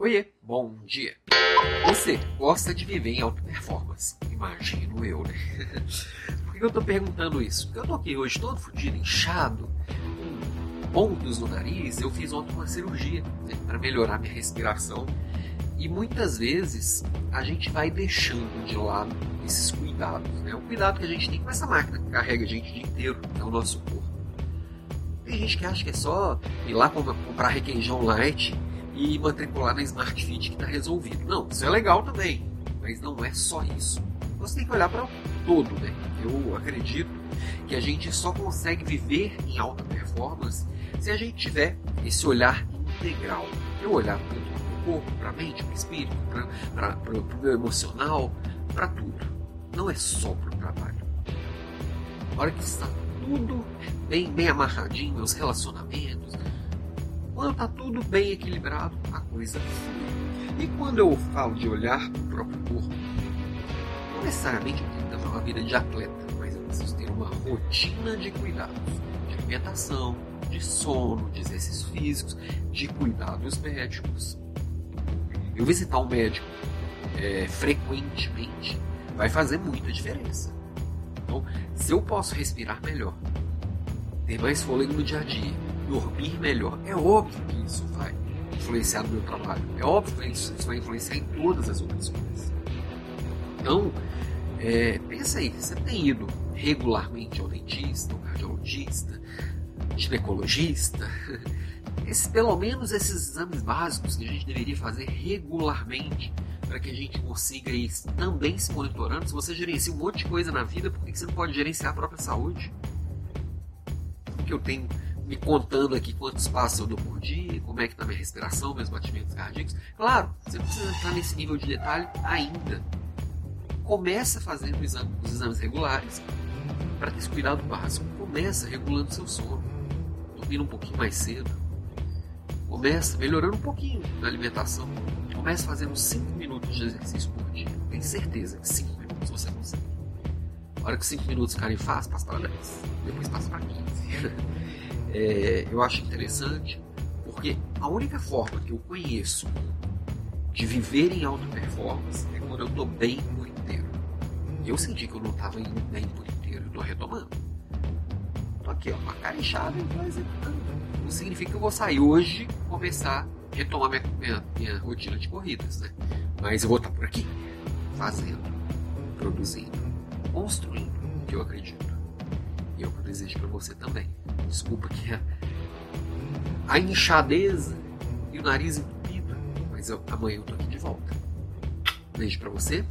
Oiê, bom dia. Você gosta de viver em alta performance? Imagino eu, né? Por que eu tô perguntando isso? Porque eu tô aqui hoje todo fodido, inchado, com pontos no nariz. Eu fiz ontem uma cirurgia né, para melhorar minha respiração. E muitas vezes a gente vai deixando de lado esses cuidados. Né? O cuidado que a gente tem com essa máquina que carrega a gente o dia inteiro, é o nosso corpo. Tem gente que acha que é só ir lá comprar requeijão light e matricular na Smart Fit que está resolvido. Não, isso é legal também, mas não é só isso. Você tem que olhar para o todo, né? Eu acredito que a gente só consegue viver em alta performance se a gente tiver esse olhar integral. Eu olhar para o corpo, para a mente, para o espírito, para o meu emocional, para tudo. Não é só para o trabalho. A hora que está tudo bem, bem amarradinho, os relacionamentos, quando está tudo bem equilibrado, a coisa flui. E quando eu falo de olhar para o próprio corpo, não necessariamente eu tenho que uma vida de atleta, mas eu preciso ter uma rotina de cuidados, de alimentação, de sono, de exercícios físicos, de cuidados médicos. Eu visitar um médico é, frequentemente vai fazer muita diferença. Então, se eu posso respirar melhor, ter mais fôlego no dia a dia, dormir melhor. É óbvio que isso vai influenciar no meu trabalho. É óbvio que isso vai influenciar em todas as outras coisas. Então, é, pensa aí, você tem ido regularmente ao dentista, ao cardiologista, ginecologista? Esse, pelo menos esses exames básicos que a gente deveria fazer regularmente para que a gente consiga ir também se monitorando. Se você gerencia um monte de coisa na vida, por que você não pode gerenciar a própria saúde? Porque eu tenho me contando aqui quantos passos eu dou por dia, como é que está minha respiração, meus batimentos cardíacos. Claro, você não precisa entrar nesse nível de detalhe ainda. Começa fazendo os exames regulares para ter esse cuidado básico. Começa regulando seu sono, dormindo um pouquinho mais cedo. Começa melhorando um pouquinho na alimentação. Começa fazendo 5 minutos de exercício por dia. Tenho certeza que 5 minutos você consegue. A hora que 5 minutos ficarem fáceis, passa para 10. Depois passa para 15. é, eu acho interessante, porque a única forma que eu conheço de viver em alta performance é quando eu estou bem por inteiro. Eu senti que eu não estava indo bem por inteiro, estou retomando. Estou aqui, ó, com a cara inchada e estou executando. Não significa que eu vou sair hoje começar a retomar minha, minha, minha rotina de corridas, né? Mas eu vou estar por aqui, fazendo, produzindo, construindo que eu acredito. E é o que eu desejo para você também. Desculpa que a, a inchadeza e o nariz entupido, mas eu, amanhã eu tô aqui de volta. Beijo para você.